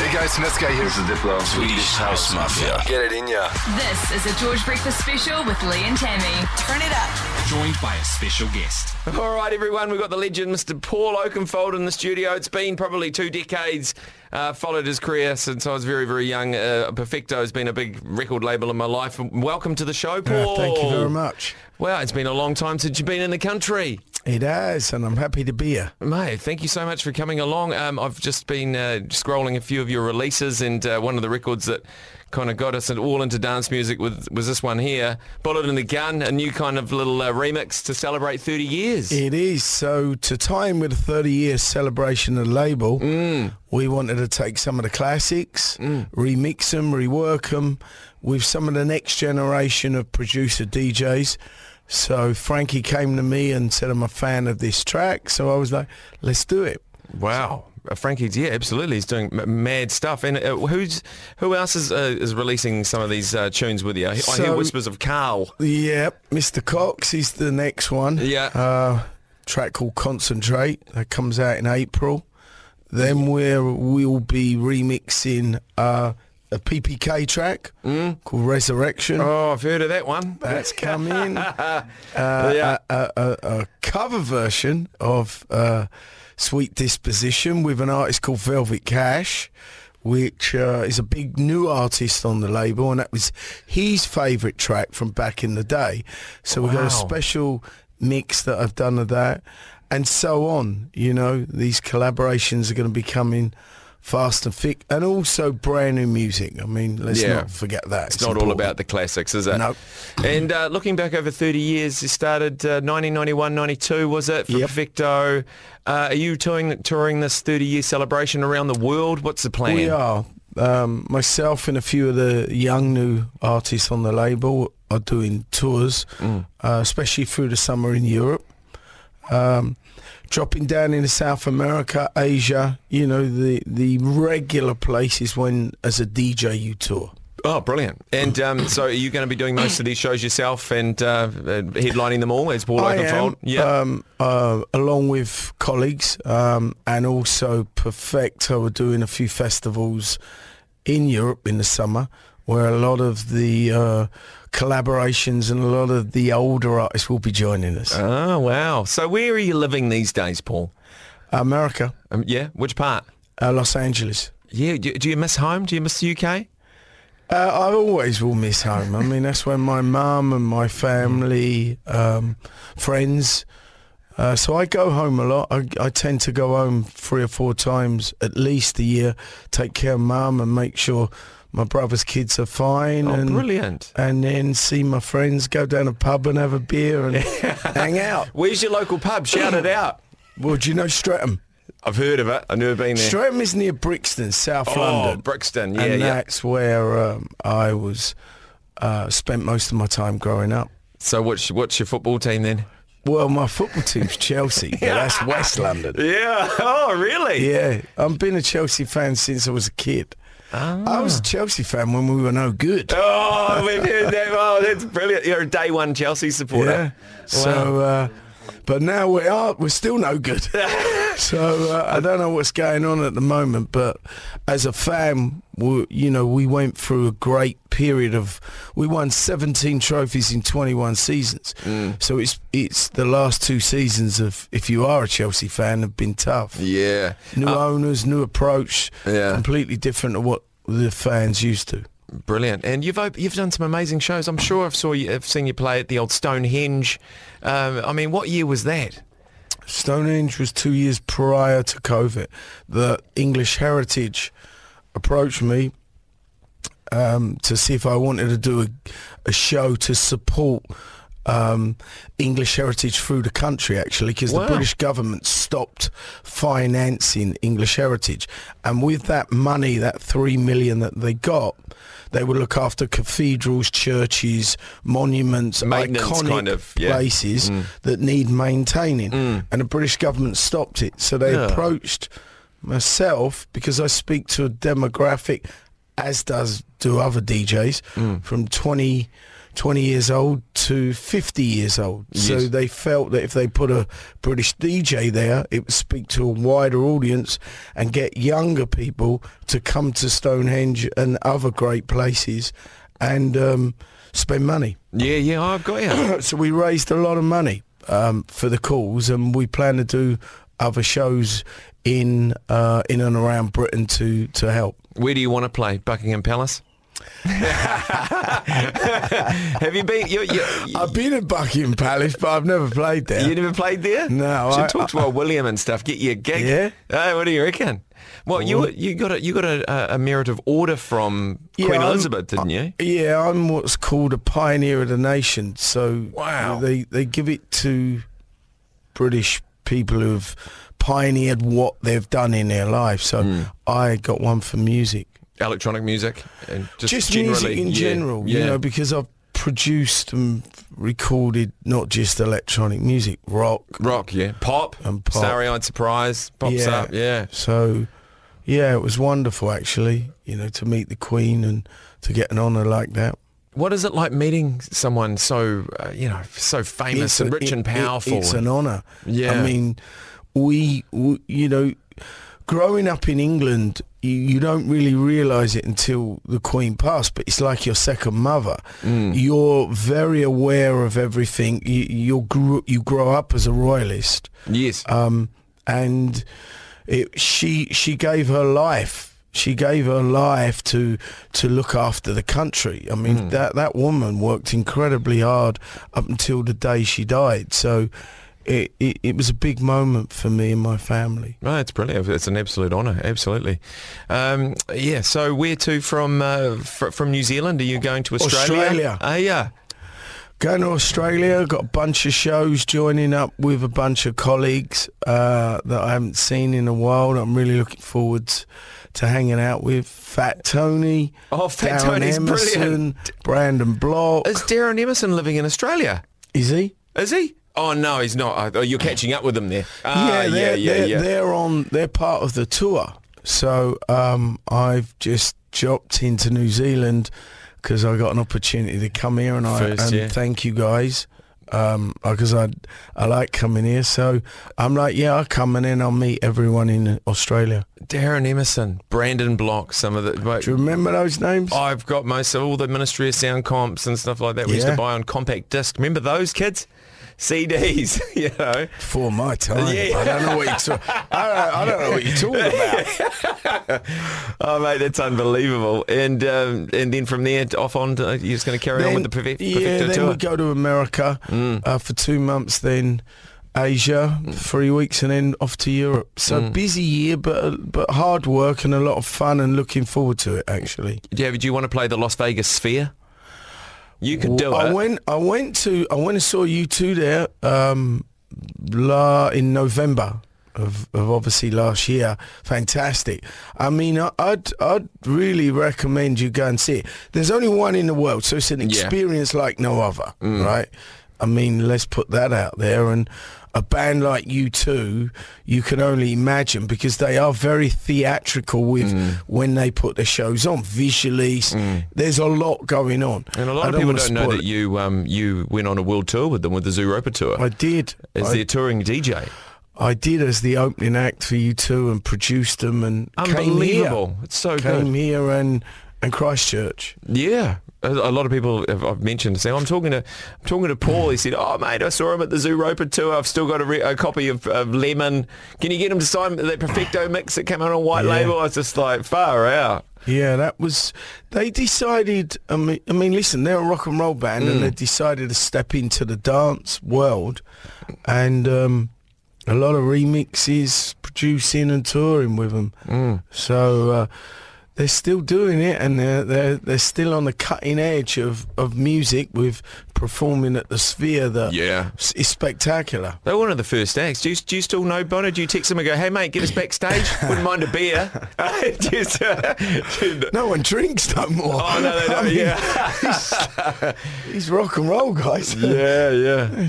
Hey guys, Niska here. This is Diplo. Swedish House Mafia. Get it in ya. This is a George Breakfast special with Lee and Tammy. Turn it up. Joined by a special guest. All right, everyone, we've got the legend, Mr. Paul Oakenfold, in the studio. It's been probably two decades. Uh, followed his career since I was very, very young. Uh, Perfecto has been a big record label in my life. Welcome to the show, Paul. Uh, thank you very much. Well, it's been a long time since you've been in the country. It has, and I'm happy to be here. Mate, thank you so much for coming along. Um, I've just been uh, scrolling a few of your releases, and uh, one of the records that kind of got us all into dance music was, was this one here, Bullet in the Gun, a new kind of little uh, remix to celebrate 30 years. It is. So to time with a 30 year celebration of the label, Mm. we wanted to take some of the classics, remix them, rework them with some of the next generation of producer DJs. So Frankie came to me and said, I'm a fan of this track. So I was like, let's do it. Wow. Uh, Frankie's, yeah, absolutely. He's doing mad stuff. And uh, who's who else is uh, is releasing some of these uh, tunes with you? I, I hear whispers of Carl. Yep, Mr. Cox is the next one. Yeah. Uh, track called Concentrate that comes out in April. Then we're, we'll be remixing uh, a PPK track called Resurrection. Oh, I've heard of that one. That's coming. uh, Yeah. a, a, a, cover version of uh, Sweet Disposition with an artist called Velvet Cash, which uh, is a big new artist on the label, and that was his favourite track from back in the day. So we've got a special mix that I've done of that, and so on. You know, these collaborations are going to be coming fast and thick, and also brand new music. I mean, let's Yeah. not forget that. It's not all about the classics, is it? No. And uh, looking back over 30 years, you started uh, 1991, 92, was it, for Yep. Perfecto? Uh, are you touring, touring this 30-year celebration around the world? What's the plan? We are. Um, myself and a few of the young new artists on the label are doing tours, Mm. uh, especially through the summer in Europe. Um, dropping down into South America, Asia, you know, the, the regular places when, as a DJ, you tour. Oh, brilliant. And um, so are you going to be doing most of these shows yourself and uh, uh, headlining them all as Paul Oakenfold? Yeah. um, uh, along with colleagues, um, and also Perfecto are doing a few festivals in Europe in the summer, where a lot of the uh, collaborations and a lot of the older artists will be joining us. oh, wow. So where are you living these days, Paul? America, Um, yeah, which part? uh, Los Angeles. Yeah, do, do you miss home? Do you miss the UK? Uh, I always will miss home. I mean, that's where my mum and my family, um, friends. Uh, so I go home a lot. I, I tend to go home three or four times at least a year, take care of mum and make sure my brother's kids are fine. Oh, and, brilliant. And then see my friends, go down a pub and have a beer and hang out. Where's your local pub? Shout it out. Well, do you know Streatham? I've heard of it. I've never been there. Streatham is near Brixton, South oh, London. Brixton. Yeah, and yeah. that's where um, I was uh, spent most of my time growing up. So what's, what's your football team then? Well, my football team's Chelsea. but that's West London. Yeah. Oh, really? Yeah, I've been a Chelsea fan since I was a kid. I Ah. was a Chelsea fan when we were no good. Oh, we've heard that. Oh, that's brilliant. You're a day one Chelsea supporter. Yeah. So, uh, but now we are. We're still no good. so uh, I don't know what's going on at the moment. But as a fan, we, you know, we went through a great period of. We won 17 trophies in 21 seasons. Mm. So it's it's the last two seasons of. If you are a Chelsea fan, have been tough. Yeah. New Uh, owners, new approach. Yeah. Completely different to what the fans used to. Brilliant, and you've op- you've done some amazing shows. I'm sure I've saw you, I've seen you play at the old Stonehenge. Um, I mean, what year was that? Stonehenge was two years prior to COVID. The English Heritage approached me um, to see if I wanted to do a, a show to support um, English heritage through the country, actually, because Wow. the British government stopped financing English heritage. And with that money, that three million that they got, they would look after cathedrals, churches, monuments, iconic kind of, yeah. Mm. places that need maintaining. And the British government stopped it. So they Yeah. approached myself because I speak to a demographic, as does do other DJs, Mm. from 20, 20 years old to 50 years old. So they felt that if they put a British DJ there, it would speak to a wider audience and get younger people to come to Stonehenge and other great places and um, spend money. Yeah, yeah, I've got you. So we raised a lot of money um, for the calls, and we plan to do other shows in uh, in and around Britain to to help. Where do you want to play? Buckingham Palace? Have you been? You, you, you, I've been at Buckingham Palace, but I've never played there. you never played there? No, Should I- talk to old William and stuff. Get you a gig. Yeah? Hey, what do you reckon? Well, you you got a you got a, a merit of order from Yeah, Queen I'm- Elizabeth, didn't you? Yeah, I'm what's called a pioneer of the nation. So Wow. they they give it to British people who've pioneered what they've done in their life. So Hmm. I got one for music. Electronic music and just, just generally, music in yeah, general, Yeah. you know, because I've produced and recorded not just electronic music, rock. Rock, yeah. Pop, And pop. Starry-eyed surprise, pops Yeah. up, yeah. So, yeah, it was wonderful actually, you know, to meet the Queen and to get an honour like that. What is it like meeting someone so, uh, you know, so famous It's and a- rich it- and it- powerful? it's an honour. Yeah. I mean, we, we you know, growing up in England, you, you don't really realise it until the Queen passed, but it's like your second mother. Mm. You're very aware of everything. You, you grew you grow up as a royalist, yes. um, and it, she she gave her life. She gave her life to to look after the country. I mean, Mm. that that woman worked incredibly hard up until the day she died. So it, it, it was a big moment for me and my family. No, it's brilliant. It's an absolute honour. Absolutely. Um, yeah. So where to from uh, fr- from New Zealand? Are you going to Australia? Australia. Ah, yeah. Going to Australia, got a bunch of shows, joining up with a bunch of colleagues uh, that I haven't seen in a while. I'm really looking forward to hanging out with. Fat Tony, Oh, Fat Darren Tony's Emerson, brilliant. Brandon Block. Is Darren Emerson living in Australia? Is he? Is he? Oh no, he's not. Oh, you're catching up with him there. Ah, yeah, they're, yeah, they're, yeah. they're on. They're part of the tour. So um, I've just dropped into New Zealand because I got an opportunity to come here, and I and yeah. thank you guys because I I like coming here. So I'm like, yeah, I'll come and then I'll meet everyone in Australia. Darren Emerson, Brandon Block, some of the. but Do you remember those names? I've got most of all the Ministry of Sound comps and stuff like that. We used to buy on compact disc. Remember those kids? CDs, you know. Before my time, Yeah. I don't know what you're talking. I don't, I don't know what you're talking about. Oh mate, that's unbelievable. And um, and then from there off on, to, you're just going to carry on with the Perfect, yeah, then tour. we go to America Mm. uh, for two months, then Asia for three weeks, and then off to Europe. So Mm. busy year, but but hard work and a lot of fun, and looking forward to it. Actually, you, do you want to play the Las Vegas Sphere? You could do I it. went. I went to. I went and saw U2 there um, la, in November. Of, of obviously last year, fantastic. I mean, I- I'd I'd really recommend you go and see it. There's only one in the world, so it's an Yeah. Mm. experience like no other, right? I mean, let's put that out there. And a band like U2, you can only imagine because they are very theatrical with Mm. when they put their shows on. Visually, s- there's a lot going on. and a lot of people wanna don't know that you um, you went on a world tour with them with the Zooropa tour I did. as I, their touring DJ. I did as the opening act for U2 and produced them and came here. Unbelievable! It's so good. Came here and and Christchurch. Yeah. A a lot of people have, I've mentioned say, I'm talking to I'm talking to Paul. He said, "Oh mate, I saw him at the Zooropa tour. I've still got a, re- a copy of, of Lemon. Can you get him to sign that Perfecto mix that came out on White Yeah. Label?" I was just like, "Far out." Yeah, that was. They decided. I mean, I mean, listen, they're a rock and roll band, Mm. and they decided to step into the dance world, and um, a lot of remixes, producing and touring with them. Mm. So uh, they're still doing it, and they're they're they're still on the cutting edge of of music with performing at the Sphere. That Yeah. is spectacular. They were one of the first acts. Do you, do you still know Bono? Do you text him and go, "Hey mate, get us backstage"? Wouldn't mind a beer. Just, uh, No one drinks no more. oh no, they don't. mean, Yeah, He's rock and roll, guys. yeah, yeah.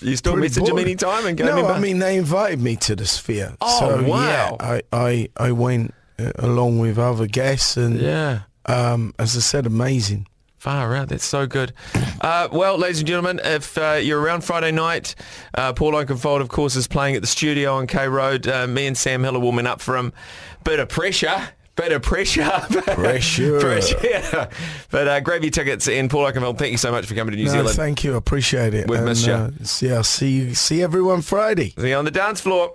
You still message him any time and go, No, "Remember?" I mean they invited me to the Sphere. Oh, so, wow. Yeah, I, I, I went along with other guests, and yeah. um, as I said, amazing. Far out. That's so good. Uh, well, ladies and gentlemen, if uh, you're around Friday night, uh, Paul Oakenfold, of course, is playing at the studio on K Road. Uh, me and Sam Hill are warming up for him. Bit of pressure. Bit of pressure. Pressure. pressure. But uh, grab your tickets. And Paul Oakenfold, thank you so much for coming to New No, Zealand. thank you. Appreciate it. We've And, missed you. uh, yeah, see you, see everyone Friday. See you on the dance floor.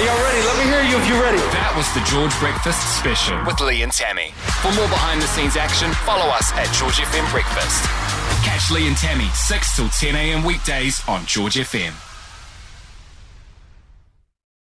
Are y'all ready? Let me hear you if you're ready. That was the George Breakfast Special with Lee and Tammy. For more behind the scenes action, follow us at George FM Breakfast. Catch Lee and Tammy 6 till 10 a.m. weekdays on George FM.